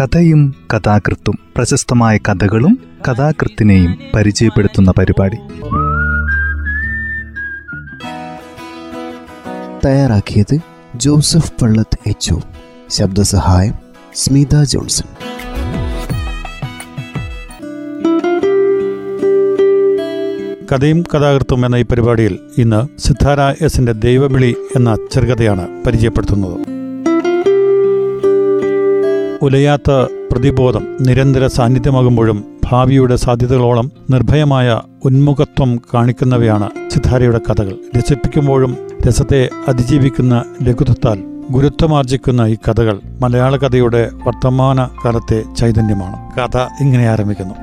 കഥയും കഥാകൃത്തും പ്രശസ്തമായ കഥകളും കഥാകൃത്തിനെയും പരിചയപ്പെടുത്തുന്ന പരിപാടി. തയ്യാറാക്കിയത് ജോസഫ് പള്ളത്ത് എച്ച് ശബ്ദസഹായം സ്മിത ജോൺസൺ. കഥയും കഥാകൃത്തും എന്ന ഈ പരിപാടിയിൽ ഇന്ന് സിദ്ധാര എസിന്റെ ദൈവവിളി എന്ന ചെറുകഥയാണ് പരിചയപ്പെടുത്തുന്നത്. ഉലയാത്ത പ്രതിബോധം നിരന്തര സാന്നിധ്യമാകുമ്പോഴും ഭാവിയുടെ സാധ്യതകളോളം നിർഭയമായ ഉന്മുഖത്വം കാണിക്കുന്നവയാണ് സിദ്ധാരയുടെ കഥകൾ. രസിപ്പിക്കുമ്പോഴും രസത്തെ അതിജീവിക്കുന്ന ലഘുത്വത്താൽ ഗുരുത്വമാർജിക്കുന്ന ഈ കഥകൾ മലയാള കഥയുടെ വർത്തമാന കാലത്തെ ചൈതന്യമാണ്. കഥ ഇങ്ങനെ ആരംഭിക്കുന്നു.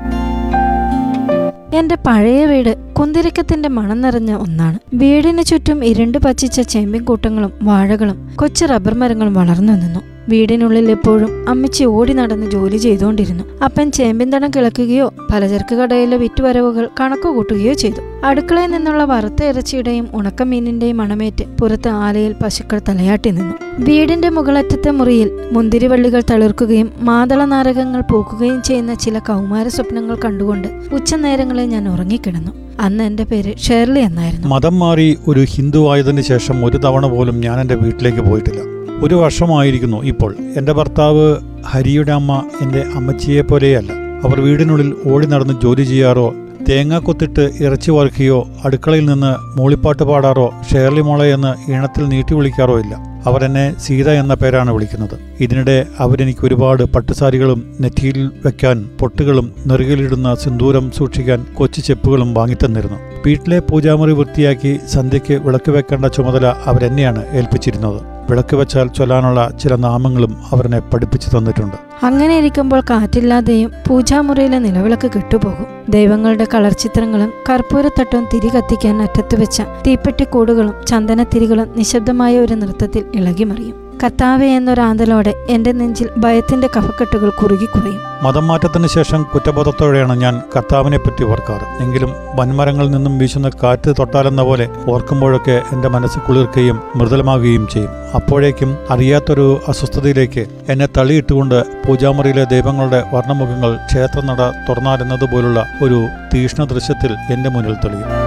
എന്റെ പഴയ വീട് കുന്തിരിക്കത്തിന്റെ മണം നിറഞ്ഞ ഒന്നാണ്. വീടിന് ചുറ്റും ഇരുണ്ട് പച്ചിച്ച ചേമ്പിൻകൂട്ടങ്ങളും വാഴകളും കൊച്ചു റബ്ബർ മരങ്ങളും വളർന്നു നിന്നു. വീടിനുള്ളിൽ എപ്പോഴും അമ്മച്ചി ഓടി നടന്ന് ജോലി ചെയ്തുകൊണ്ടിരുന്നു. അപ്പൻ ചേമ്പിന്തണം കിളക്കുകയോ പലചരക്ക് കടയിലെ വിറ്റുവരവുകൾ കണക്കു കൂട്ടുകയോ ചെയ്തു. അടുക്കളയിൽ നിന്നുള്ള വറുത്ത ഇറച്ചിയുടെയും ഉണക്കമീനിന്റെയും മണമേറ്റ് പുറത്ത് ആലയിൽ പശുക്കൾ തലയാട്ടി നിന്നു. വീടിന്റെ മുകളറ്റത്തെ മുറിയിൽ മുന്തിരിവള്ളികൾ തളിർക്കുകയും മാതള നാരകങ്ങൾ പൂക്കുകയും ചെയ്യുന്ന ചില കൗമാര സ്വപ്നങ്ങൾ കണ്ടുകൊണ്ട് ഉച്ചനേരങ്ങളിൽ ഞാൻ ഉറങ്ങിക്കിടന്നു. അന്ന് എന്റെ പേര് ഷേർലി എന്നായിരുന്നു. മതം മാറി ഒരു ഹിന്ദു ആയതിനു ശേഷം ഒരു തവണ പോലും ഞാൻ എന്റെ വീട്ടിലേക്ക് പോയിട്ടില്ല. ഒരു വർഷമായിരിക്കുന്നു ഇപ്പോൾ. എന്റെ ഭർത്താവ് ഹരിയുടെ അമ്മ എന്റെ അമ്മച്ചിയെ പോലെയല്ല. അവർ വീടിനുള്ളിൽ ഓടി നടന്ന് ജോലി ചെയ്യാറോ തേങ്ങ കൊത്തിട്ട് ഇറച്ചി വറുക്കുകയോ അടുക്കളയിൽ നിന്ന് മൂളിപ്പാട്ട് പാടാറോ ഷേർലി മോളെ എന്ന് ഈണത്തിൽ നീട്ടി വിളിക്കാറോ ഇല്ല. അവർ എന്നെ സീത എന്ന പേരാണ് വിളിക്കുന്നത്. ഇതിനിടെ അവരെനിക്ക് ഒരുപാട് പട്ടുസാരികളും നെറ്റിയിൽ വെക്കാൻ പൊട്ടുകളും നെറുകിലിടുന്ന സിന്ദൂരം സൂക്ഷിക്കാൻ കൊച്ചു ചെപ്പുകളും വാങ്ങിത്തന്നിരുന്നു. വീട്ടിലെ പൂജാമുറി വൃത്തിയാക്കി സന്ധ്യയ്ക്ക് വിളക്ക് വെക്കേണ്ട ചുമതല അവരെന്നെയാണ് ഏൽപ്പിച്ചിരുന്നത്. വിളക്ക് വെച്ചാൽ ചൊല്ലാനുള്ള ചില നാമങ്ങളും അവരനെ പഠിപ്പിച്ചു തന്നിട്ടുണ്ട്. അങ്ങനെ ഇരിക്കുമ്പോൾ കാറ്റില്ലാതെയും പൂജാമുറിയിലെ നിലവിളക്ക് കെട്ടുപോകും. ദൈവങ്ങളുടെ കളർ ചിത്രങ്ങളും കർപ്പൂരത്തട്ടവും തിരി കത്തിക്കാൻ അറ്റത്ത് വെച്ച തീപ്പെട്ടിക്കൂടുകളും ചന്ദനത്തിരികളും നിശബ്ദമായ ഒരു നൃത്തത്തിൽ ഇളകിമറിയും. കർത്താവെ എന്നൊരാന്തലോടെ എന്റെ നെഞ്ചിൽ ഭയത്തിന്റെ കഫക്കെട്ടുകൾ കുറുകി കുറയും. മതം മാറ്റത്തിന് ശേഷം കുറ്റബോധത്തോടെയാണ് ഞാൻ കർത്താവിനെ പറ്റി ഓർക്കാറ്. എങ്കിലും വൻമരങ്ങളിൽ നിന്നും വീശുന്ന കാറ്റ് തൊട്ടാലെന്ന പോലെ ഓർക്കുമ്പോഴൊക്കെ എന്റെ മനസ്സ് കുളിർക്കുകയും മൃദുലമാകുകയും ചെയ്യും. അപ്പോഴേക്കും അറിയാത്തൊരു അസ്വസ്ഥതയിലേക്ക് എന്നെ തള്ളിയിട്ടുകൊണ്ട് പൂജാമുറിയിലെ ദൈവങ്ങളുടെ വർണമുഖങ്ങൾ ക്ഷേത്രനട തുറന്നാലെന്നതുപോലുള്ള ഒരു തീക്ഷ്ണ ദൃശ്യത്തിൽ എന്റെ മുന്നിൽ തെളിയും.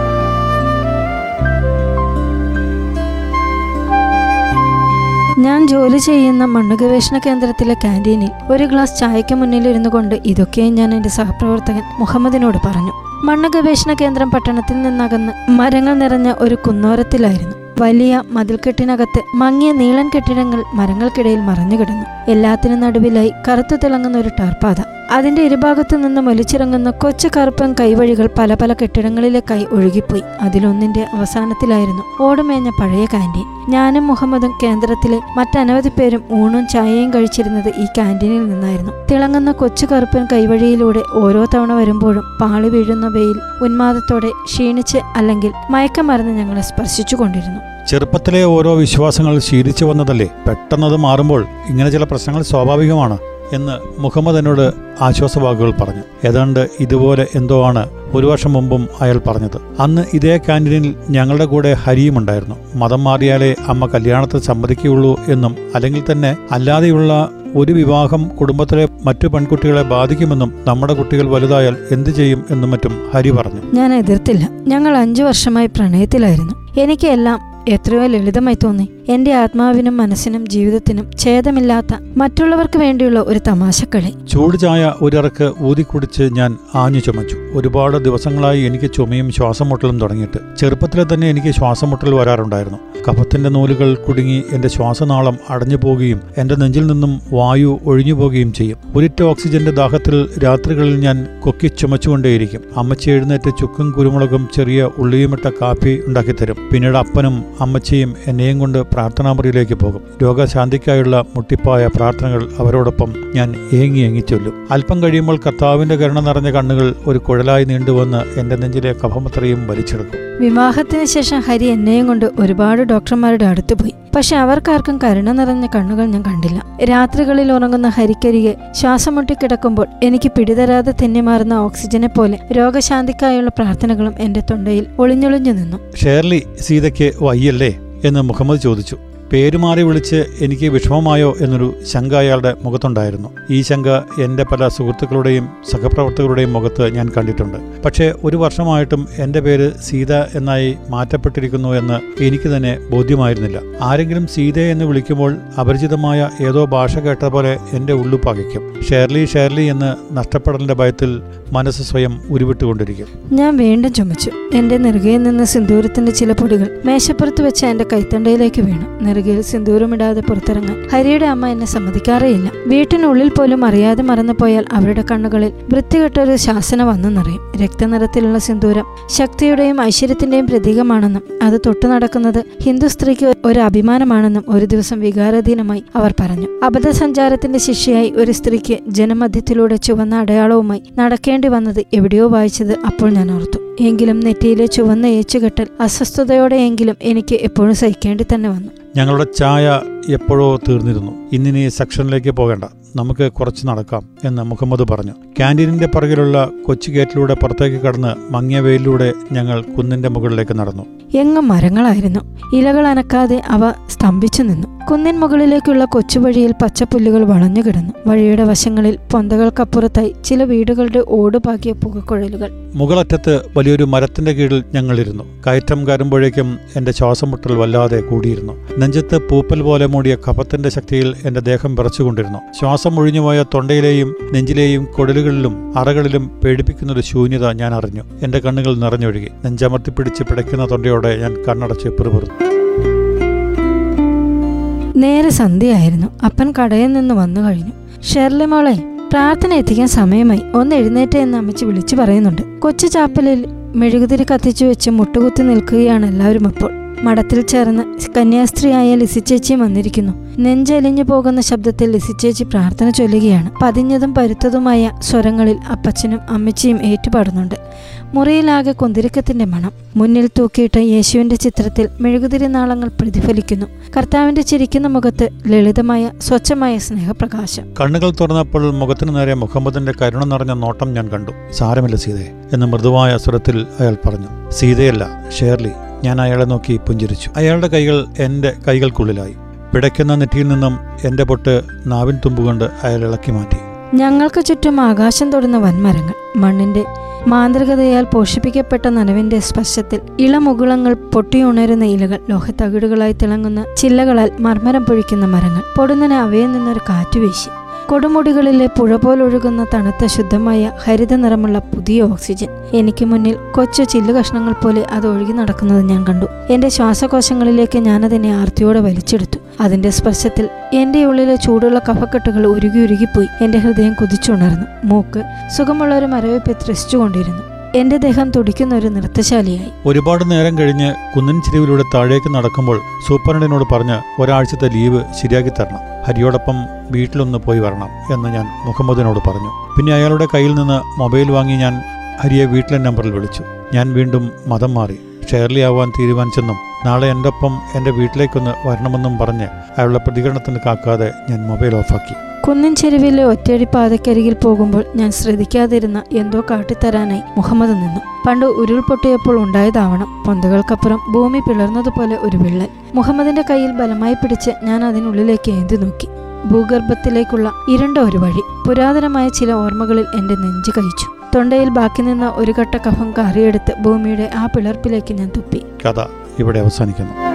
ഞാൻ ജോലി ചെയ്യുന്ന മണ്ണ് ഗവേഷണ കേന്ദ്രത്തിലെ ക്യാന്റീനിൽ ഒരു ഗ്ലാസ് ചായയ്ക്ക് മുന്നിലിരുന്നു കൊണ്ട് ഇതൊക്കെയും ഞാൻ എന്റെ സഹപ്രവർത്തകൻ മുഹമ്മദിനോട് പറഞ്ഞു. മണ്ണ് ഗവേഷണ കേന്ദ്രം പട്ടണത്തിൽ നിന്നകന്ന് മരങ്ങൾ നിറഞ്ഞ ഒരു കുന്നോരത്തിലായിരുന്നു. വലിയ മതിൽക്കെട്ടിനകത്ത് മങ്ങിയ നീളൻ കെട്ടിടങ്ങൾ മരങ്ങൾക്കിടയിൽ മറഞ്ഞുകിടന്നു. എല്ലാത്തിനും നടുവിലായി കറുത്തു തിളങ്ങുന്ന ഒരു ടാർപ്പാത അതിന്റെ ഇരുഭാഗത്തു നിന്നും ഒലിച്ചിറങ്ങുന്ന കൊച്ചു കറുപ്പൻ കൈവഴികൾ പല പല കെട്ടിടങ്ങളിലേക്കായി ഒഴുകിപ്പോയി. അതിലൊന്നിന്റെ അവസാനത്തിലായിരുന്നു ഓടുമേഞ്ഞ പഴയ കാന്റീൻ. ഞാനും മുഹമ്മദും കേന്ദ്രത്തിലെ മറ്റനവധി പേരും ഊണും ചായയും കഴിച്ചിരുന്നത് ഈ കാന്റീനിൽ നിന്നായിരുന്നു. തിളങ്ങുന്ന കൊച്ചു കറുപ്പൻ കൈവഴിയിലൂടെ ഓരോ തവണ വരുമ്പോഴും പാളി വീഴുന്ന വെയിൽ ഉന്മാദത്തോടെ ക്ഷീണിച്ച് അല്ലെങ്കിൽ മയക്കമറന്ന് ഞങ്ങളെ സ്പർശിച്ചുകൊണ്ടിരുന്നു ചെറുപ്പത്തിലെ ഓരോ വിശ്വാസങ്ങൾ ശീലിച്ചു വന്നതല്ലേ? പെട്ടെന്നത് മാറുമ്പോൾ ഇങ്ങനെ ചില പ്രശ്നങ്ങൾ സ്വാഭാവികമാണ്. എന്ന് മുഹമ്മദ് എന്നോട് ആശ്വാസവാക്കുകൾ പറഞ്ഞു. ഏതാണ്ട് ഇതുപോലെ എന്തോ ആണ് ഒരു വർഷം മുമ്പും അയാൾ പറഞ്ഞത്. അന്ന് ഇതേ കാന്റീനിൽ ഞങ്ങളുടെ കൂടെ ഹരിയും ഉണ്ടായിരുന്നു. മതം മാറിയാലേ അമ്മ കല്യാണത്തിൽ സമ്മതിക്കുകയുള്ളൂ എന്നും അല്ലെങ്കിൽ തന്നെ അല്ലാതെയുള്ള ഒരു വിവാഹം കുടുംബത്തിലെ മറ്റു പെൺകുട്ടികളെ ബാധിക്കുമെന്നും നമ്മുടെ കുട്ടികൾ വലുതായാൽ എന്തു ചെയ്യും എന്നും മറ്റും ഹരി പറഞ്ഞു. ഞാൻ എതിർത്തില്ല. ഞങ്ങൾ അഞ്ചു വർഷമായി പ്രണയത്തിലായിരുന്നു. എനിക്കെല്ലാം എത്രയോ ലളിതമായി തോന്നി. എന്റെ ആത്മാവിനും മനസ്സിനും ജീവിതത്തിനും ഛേദമില്ലാത്ത മറ്റുള്ളവർക്ക് വേണ്ടിയുള്ള ഒരു തമാശക്കളി. ചൂട് ചായ ഒരിറക്ക് ഊതിക്കുടിച്ച് ഞാൻ ആഞ്ഞു ചുമച്ചു. ഒരുപാട് ദിവസങ്ങളായി എനിക്ക് ചുമയും ശ്വാസമുട്ടലും തുടങ്ങിയിട്ട്. ചെറുപ്പത്തിലെ തന്നെ എനിക്ക് ശ്വാസമുട്ടൽ വരാറുണ്ടായിരുന്നു. കഫത്തിന്റെ നൂലുകൾ കുടുങ്ങി എന്റെ ശ്വാസനാളം അടഞ്ഞു പോകുകയും എന്റെ നെഞ്ചിൽ നിന്നും വായു ഒഴിഞ്ഞു പോകുകയും ചെയ്യും. ഒരിറ്റ ഓക്സിജന്റെ ദാഹത്തിൽ രാത്രികളിൽ ഞാൻ കൊക്കി ചുമച്ചുകൊണ്ടേയിരിക്കും. അമ്മച്ചി എഴുന്നേറ്റ് ചുക്കും കുരുമുളകും ചെറിയ ഉള്ളിയുമിട്ട കാപ്പി ഉണ്ടാക്കിത്തരും. പിന്നീട് അപ്പനും അമ്മച്ചിയും എന്നെയും കൊണ്ട് പ്രാർത്ഥനാമുറിയിലേക്ക് പോകും. രോഗശാന്തിക്കായുള്ള മുട്ടിപ്പായ പ്രാർത്ഥനകൾ അവരോടൊപ്പം ഞാൻ ഏങ്ങി ഏങ്ങി ചൊല്ലും. അല്പം കഴിയുമ്പോൾ കർത്താവിന്റെ കരുണ നിറഞ്ഞ കണ്ണുകൾ ഒരു കുഴലായി നീണ്ടുവന്ന് എന്റെ നെഞ്ചിലെ കഫമത്രയും വലിച്ചെടുക്കും. വിവാഹത്തിന് ശേഷം ഹരി എന്നെയും കൊണ്ട് ഒരുപാട് ഡോക്ടർമാരുടെ അടുത്ത് പോയി. പക്ഷെ അവർക്കാർക്കും കരുണ നിറഞ്ഞ കണ്ണുകൾ ഞാൻ കണ്ടില്ല. രാത്രികളിൽ ഉറങ്ങുന്ന ഹരിക്കരികെ ശ്വാസം മുട്ടിക്കിടക്കുമ്പോൾ എനിക്ക് പിടിതരാതെ തെന്നിമാറുന്ന ഓക്സിജനെ പോലെ രോഗശാന്തിക്കായുള്ള പ്രാർത്ഥനകളും എന്റെ തൊണ്ടയിൽ ഒളിഞ്ഞൊളിഞ്ഞു നിന്നു. ഷേർലി സീതയ്ക്ക് വയ്യല്ലേ? എന്ന് മുഹമ്മദ് ചോദിച്ചു. പേരുമാറി വിളിച്ച് എനിക്ക് വിഷമമായോ എന്നൊരു ശങ്ക അയാളുടെ മുഖത്തുണ്ടായിരുന്നു. ഈ ശങ്ക എന്റെ പല സുഹൃത്തുക്കളുടെയും സഹപ്രവർത്തകരുടെയും മുഖത്ത് ഞാൻ കണ്ടിട്ടുണ്ട്. പക്ഷേ ഒരു വർഷമായിട്ടും എന്റെ പേര് സീത എന്നായി മാറ്റപ്പെട്ടിരിക്കുന്നു എന്ന് എനിക്ക് തന്നെ ബോധ്യമായിരുന്നില്ല. ആരെങ്കിലും സീത എന്ന് വിളിക്കുമ്പോൾ അപരിചിതമായ ഏതോ ഭാഷ കേട്ട പോലെ എന്റെ ഉള്ളു പകയ്ക്കും ഷേർലി ഷേർലി എന്ന് നഷ്ടപ്പെടലിന്റെ ഭയത്തിൽ മനസ്സ് സ്വയം ഉരുവിട്ടുകൊണ്ടിരിക്കും. ഞാൻ വീണ്ടും ചുമച്ചു. എന്റെ നെറുകയിൽ നിന്ന് സിന്ദൂരത്തിന്റെ ചില പൊടികൾ മേശപ്പുറത്ത് വെച്ച എന്റെ കൈത്തണ്ടയിലേക്ക് വീണു. നെറുകയിൽ സിന്ദൂരമിടാതെ പുറത്തിറങ്ങാൻ ഹരിയുടെ അമ്മ എന്നെ സമ്മതിക്കാറേയില്ല. വീട്ടിനുള്ളിൽ പോലും അറിയാതെ മറന്നുപോയാൽ അവരുടെ കണ്ണുകളിൽ വൃത്തികെട്ടൊരു ശാസന വന്നെന്നറിയും രക്തനിറത്തിലുള്ള സിന്ദൂരം ശക്തിയുടെയും ഐശ്വര്യത്തിന്റെയും പ്രതീകമാണെന്നും അത് തൊട്ടു നടക്കുന്നത് ഹിന്ദു സ്ത്രീക്ക് ഒരു അഭിമാനമാണെന്നും ഒരു ദിവസം വികാരാധീനമായി അവർ പറഞ്ഞു. അബദ്ധസഞ്ചാരത്തിന്റെ ശിക്ഷയായി ഒരു സ്ത്രീക്ക് ജനമധ്യത്തിലൂടെ ചുവന്ന അടയാളവുമായി നടക്കേണ്ടി വന്നത് എവിടെയോ വായിച്ചത് അപ്പോൾ ഞാൻ ഓർത്തു. എങ്കിലും നെറ്റിയിലെ ചുവന്ന ഏച്ചുകെട്ടൽ അസ്വസ്ഥതയോടെയെങ്കിലും എനിക്ക് എപ്പോഴും സഹിക്കേണ്ടി തന്നെ വന്നു. ഞങ്ങളുടെ ചായ എപ്പോഴോ തീർന്നിരുന്നു. ഇന്നിനി സെക്ഷനിലേക്ക് പോകേണ്ട. നമുക്ക് കുറച്ച് നടക്കാം എന്ന് മുഹമ്മദ് പറഞ്ഞു. ക്യാന്റീനിന്റെ പുറകിലുള്ള കൊച്ചു ഗേറ്റിലൂടെ പുറത്തേക്ക് കടന്ന് മങ്ങിയ വെയിലൂടെ ഞങ്ങൾ കുന്നിന്റെ മുകളിലേക്ക് നടന്നു. എങ്ങും മരങ്ങളായിരുന്നു. ഇലകൾ അനക്കാതെ അവ സ്തംഭിച്ചു നിന്നു. കുന്നിൻ മുകളിലേക്കുള്ള കൊച്ചുവഴിയിൽ പച്ചപ്പുല്ലുകൾ വളഞ്ഞു കിടന്നു. വഴിയുടെ വശങ്ങളിൽ പൊന്തകൾക്കപ്പുറത്തായി ചില വീടുകളുടെ ഓടുപാകിയ പുകക്കുഴലുകൾ. മുകളറ്റത്ത് വലിയൊരു മരത്തിന്റെ കീഴിൽ ഞങ്ങളിരുന്നു. കയറ്റം കയറുമ്പോഴേക്കും എന്റെ ശ്വാസം മുട്ടൽ വല്ലാതെ കൂടിയിരുന്നു. നെഞ്ചത്ത് പൂപ്പൽ പോലെ മൂടിയ കപത്തിന്റെ ശക്തിയിൽ എന്റെ ദേഹം വിറച്ചുകൊണ്ടിരുന്നു. ശ്വാസം ഒഴിഞ്ഞുപോയ തൊണ്ടയിലെയും നെഞ്ചിലെയും കൊടലുകളിലും അറകളിലും പേടിപ്പിക്കുന്നൊരു ശൂന്യത ഞാൻ അറിഞ്ഞു. എന്റെ കണ്ണുകൾ നിറഞ്ഞൊഴുകി. നെഞ്ചമർത്തി പിടിച്ച് പിടയ്ക്കുന്ന തൊണ്ടയോടെ ഞാൻ കണ്ണടച്ച് പിറുപിറുന്നു നേരെ സന്ധ്യയായിരുന്നു. അപ്പൻ കടയിൽ നിന്ന് വന്നു കഴിഞ്ഞു. ഷെർലി മോളെ പ്രാർത്ഥന എത്തിക്കാൻ സമയമായി. ഒന്ന് എഴുന്നേറ്റ് എന്ന് അമ്മച്ചി വിളിച്ചു പറയുന്നുണ്ട്. കൊച്ചു ചാപ്പലിൽ മെഴുകുതിരി കത്തിച്ചു വെച്ച് മുട്ടുകുത്തി നിൽക്കുകയാണ് എല്ലാവരും അപ്പോൾ. മഠത്തിൽ ചേർന്ന് കന്യാസ്ത്രീയായ ലിസിച്ചേച്ചിയും വന്നിരിക്കുന്നു. നെഞ്ചലിഞ്ഞു പോകുന്ന ശബ്ദത്തിൽ ലിസിച്ചേച്ചി പ്രാർത്ഥന ചൊല്ലുകയാണ്. പതിഞ്ഞതും പരുത്തതുമായ സ്വരങ്ങളിൽ അപ്പച്ചനും അമ്മച്ചിയും ഏറ്റുപാടുന്നുണ്ട്. മുറിയിലാകെ കുന്തിരിക്കത്തിന്റെ മണം. മുന്നിൽ തൂക്കിയിട്ട യേശുവിന്റെ ചിത്രത്തിൽ മെഴുകുതിരി നാളങ്ങൾ പ്രതിഫലിക്കുന്നു. കർത്താവിന്റെ ചിരിക്കുന്ന മുഖത്ത് ലളിതമായ സ്വച്ഛമായ സ്നേഹപ്രകാശം. കണ്ണുകൾ തുറന്നപ്പോൾ മുഖത്തിനു നേരെ മുഹമ്മദിന്റെ കരുണ നിറഞ്ഞ നോട്ടം ഞാൻ കണ്ടു. സാരമില്ല സീതയെ എന്ന് മൃദുവായ സ്വരത്തിൽ അയാൾ പറഞ്ഞു. സീതയല്ല ഷേർലി. ഞാൻ അയാളെ നോക്കി പുഞ്ചിരിച്ചു. അയാളുടെ കൈകൾ എന്റെ കൈകൾക്കുള്ളിലായി. പിടയ്ക്കുന്ന നെറ്റിയിൽ നിന്നും എന്റെ പൊട്ട് നാവിൻ തുമ്പുകൊണ്ട് അയാൾ ഇളക്കി മാറ്റി. ഞങ്ങൾക്ക് ചുറ്റും ആകാശം തൊടുന്ന വൻമരങ്ങൾ മണ്ണിന്റെ മാന്ത്രികതയാൽ പോഷിപ്പിക്കപ്പെട്ട നനവിന്റെ സ്പർശത്തിൽ ഇളമുകുളങ്ങൾ പൊട്ടിയുണരുന്ന ഇലകൾ ലോഹത്തകിടുകളായി തിളങ്ങുന്ന ചില്ലകളാൽ മർമരം പൊഴിക്കുന്ന മരങ്ങൾ പൊടുന്നനെ അവയിൽ നിന്നൊരു കാറ്റുവീശി കൊടുമുടികളിലെ പുഴ പോലൊഴുകുന്ന തണുത്ത ശുദ്ധമായ ഹരിത നിറമുള്ള പുതിയ ഓക്സിജൻ. എനിക്ക് മുന്നിൽ കൊച്ചു ചില്ലു കഷ്ണങ്ങൾ പോലെ അത് ഒഴുകി നടക്കുന്നത് ഞാൻ കണ്ടു. എന്റെ ശ്വാസകോശങ്ങളിലേക്ക് ഞാനതിനെ ആർത്തിയോടെ വലിച്ചെടുത്തു. അതിന്റെ സ്പർശത്തിൽ എന്റെ ഉള്ളിലെ ചൂടുള്ള കഫക്കെട്ടുകൾ ഉരുകി ഉരുകിപ്പോയി. എന്റെ ഹൃദയം കുതിച്ചുണർന്നു. മൂക്ക് സുഖമുള്ള ഒരു മരവിപ്പ് ത്രസിച്ചുകൊണ്ടിരുന്നു. എന്റെ ദേഹം തുടിക്കുന്ന ഒരു നൃത്തശാലിയായി. ഒരുപാട് നേരം കഴിഞ്ഞ് കുന്നിൻ ചെരുവിലൂടെ താഴേക്ക് നടക്കുമ്പോൾ സൂപ്രണ്ടിനോട് പറഞ്ഞ് ഒരാഴ്ചത്തെ ലീവ് ശരിയാക്കി തരണം. ഹരിയോടൊപ്പം വീട്ടിലൊന്ന് പോയി വരണം എന്ന് ഞാൻ മുഹമ്മദിനോട് പറഞ്ഞു. പിന്നെ അയാളുടെ കയ്യിൽ നിന്ന് മൊബൈൽ വാങ്ങി ഞാൻ ഹരിയെ വീട്ടിലെ നമ്പറിൽ വിളിച്ചു. ഞാൻ വീണ്ടും മതം മാറി. ഷെയർലി ആവാൻ തീരുമാനിച്ചെന്നും നാളെ എന്റെ ഒപ്പം എന്റെ വീട്ടിലേക്കൊന്ന് വരണമെന്നും പറഞ്ഞ് അയാളുടെ പ്രതികരണത്തിന് കാക്കാതെ ഞാൻ മൊബൈൽ ഓഫാക്കി. കുന്നിൻ ചെരുവിലെ ഒറ്റയടി പാതക്കരികിൽ പോകുമ്പോൾ ഞാൻ ശ്രദ്ധിക്കാതിരുന്ന എന്തോ കാട്ടിത്തരാനായി മുഹമ്മദ് നിന്നു. പണ്ട് ഉരുൾപൊട്ടിയപ്പോൾ ഉണ്ടായതാവണം. പൊന്തകൾക്കപ്പുറം ഭൂമി പിളർന്നതുപോലെ ഒരു വിള്ളൽ. മുഹമ്മദിന്റെ കയ്യിൽ ബലമായി പിടിച്ച് ഞാൻ അതിനുള്ളിലേക്ക് ഏന്തി നോക്കി. ഭൂഗർഭത്തിലേക്കുള്ള ഇരുണ്ട ഒരു വഴി. പുരാതനമായ ചില ഓർമ്മകളിൽ എന്റെ നെഞ്ച് കഴിച്ചു. തൊണ്ടയിൽ ബാക്കി നിന്ന ഒരു കട്ട കഫം കാറിയെടുത്ത് ഭൂമിയുടെ ആ പിളർപ്പിലേക്ക് ഞാൻ തുപ്പി. കഥ ഇവിടെ അവസാനിക്കുന്നു.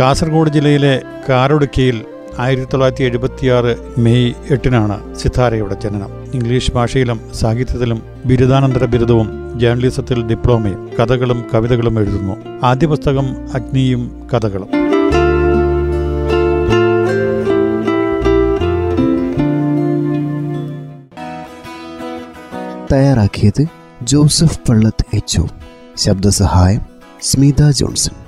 കാസർഗോഡ് ജില്ലയിലെ കാരൊടുക്കിയിൽ ആയിരത്തി തൊള്ളായിരത്തി എഴുപത്തിയാറ് മെയ് എട്ടിനാണ് സിത്താരയുടെ ജനനം. ഇംഗ്ലീഷ് ഭാഷയിലും സാഹിത്യത്തിലും ബിരുദാനന്തര ബിരുദവും ജേർണലിസത്തിൽ ഡിപ്ലോമയും കഥകളും കവിതകളും എഴുതുന്നു. ആദ്യ പുസ്തകം അഗ്നിയും കഥകളും. തയ്യാറാക്കിയത് ജോസഫ് പള്ളത്ത് എച്ച് ശബ്ദസഹായം സ്മിത ജോൺസൺ.